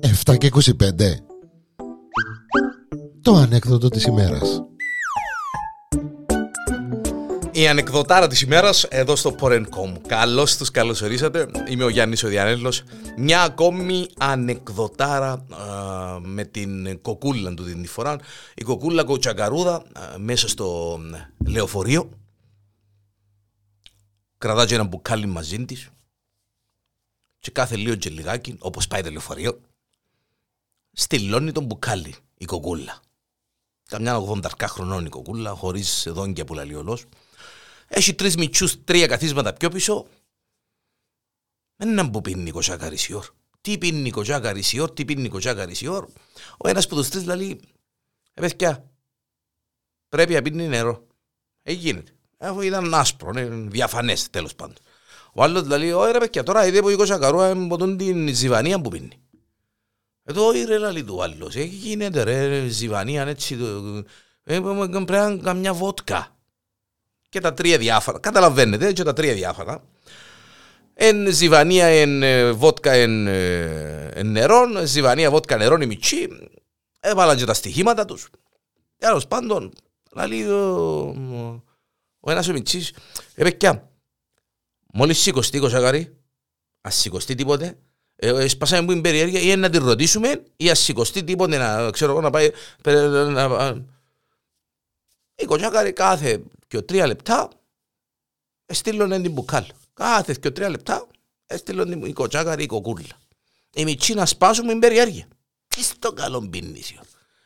Εφτά και 25 Το ανέκδοτο της ημέρας Η ανεκδοτάρα της ημέρας εδώ στο Porencom. Καλώς τους καλωσορίσατε. Είμαι ο Γιάννης ο Διανέλος. Μια ακόμη ανεκδοτάρα α, με την κοκούλα του την φορά. Η κοκούλα κοτσακαρούδα α, μέσα στο λεωφορείο. Κρατάς και ένα μπουκάλι μαζί της. Και κάθε λίγο και λιγάκι, όπως πάει το λεωφορείο, στυλώνει τον μπουκάλι η κοκούλα. Καμιά 80 χρονών η κοκούλα, χωρίς δόντια που λαλεί ολός. Έχει τρεις μητσούς, τρία καθίσματα πιο πίσω. Δεν είναι που πίνει κοτσά καρισιόρ. Τι πίνει κοτσά καρισιόρ, τι πίνει κοτσά καρισιόρ. Ο ένας που τους τρεις λέει, ε παιδιά, πρέπει να πίνει νερό. Ε, γίνεται. Αφού ήταν άσπρο, ναι, διαφανές τέλος πάντων. Ο άλλος λέει, όχι ρε παιδιά, τώρα είδε που η κοτσά καρούα είναι την ζιβανία που πίνει. Εδώ ήρε λαλή του άλλος, ε, γίνεται ρε, ζιβανία έτσι, ε, πρέπει να καμιά βότκα και τα τρία διάφορα. Καταλαβαίνετε και τα τρία διάφορα. Εν ζιβανία, εν ε, βότκα, εν, ε, εν νερό, ζιβανία, βότκα, νερό, η μητσί. Έβαλαν και τα στοιχήματα τους. Τέλος πάντων, λέει ο, ο ένας ο μητσής, ε παιδιά, μόλις σηκωστεί κοσακάρι, ας σηκωστεί τίποτε, ε, σπάσαμε που είναι περιέργεια ή να τη ρωτήσουμε ή ας σηκωστεί τίποτε να, ξέρω εγώ, να πάει, να, να, η κοτσάκαρη κάθε και τρία λεπτά έστειλον την μπουκάλ. Κάθε και τρία λεπτά έστειλον την κοτσάκαρη η κοκούλα. Η μητσί να σπάσουμε την περιέργεια. Τι στο καλό πίνεις.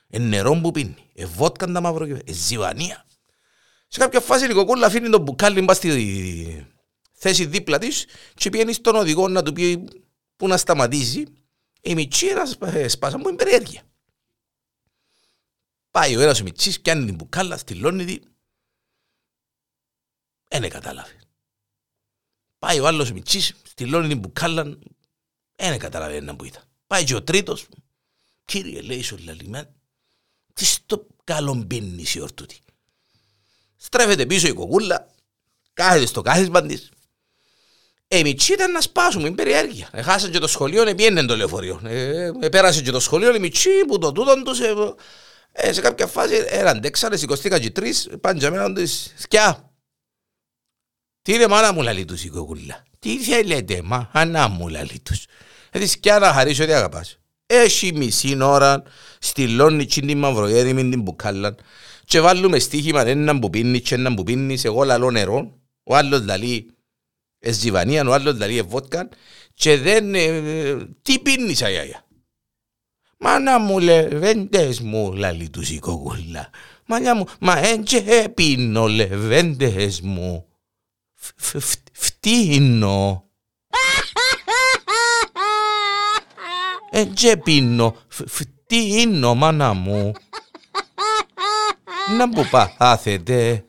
Ε νερό που πίνει. Ε βότκα τα μαύρο ε ζιβανία. Σε κάποια φάση η κοκούλα αφήνει τον μπουκάλι μπα στη θέση δίπλα της και πιένει στον οδηγό να του πει που να σταματήσει. Η μητσί να σπάσαμε την περιέργεια. Πάει ο ένας ο Μιτσής, πιάνει την μπουκάλα, στυλώνει τη. Ένε κατάλαβε. Πάει ο άλλος ο Μιτσής, στυλώνει την μπουκάλα, ένε κατάλαβε ένα που ήταν. Πάει και ο τρίτος, κύριε λέει σου λαλιμάν, τι στο καλό πίνεις η ορτούτη. Στρέφεται πίσω η κοκούλα, κάθεται στο κάθισμα της. Ε, Μιτσί ήταν να σπάσουμε, είναι περιέργεια. Έχασαν και το σχολείο, επιένε το λεωφορείο. Ε, ε, πέρασε και το σχολείο, η Μιτσί που το τούτον τους... Ε, ε, σε κάποια φάση ε, αντέξανε, σηκωστήκα και τρεις, πάνε για μένα τους σκιά. Τι είναι μάνα μου λαλεί τους η κοκούλα. Τι θέλετε μα, ανά μου λαλεί τους. Έτσι σκιά να χαρίσω ότι αγαπάς. Έχει μισή ώρα, στυλώνει την μαυρογέρη με την μπουκάλα και βάλουμε στοίχημα έναν που πίνεις και έναν που πίνεις, εγώ λαλώ νερό, ο άλλος λαλεί εσζιβανία, ο άλλος λαλεί ευβότκα και δεν... Ε, τι πίνεις αγιά. Μάνα μου λεβέντες μου, λαλεί τους η κοκούλα. Μανιά μου, μα έντζε πίνω λεβέντες μου. Φτύνω. Έντζε πίνω, φτύνω μάνα μου. Να που πάθετε.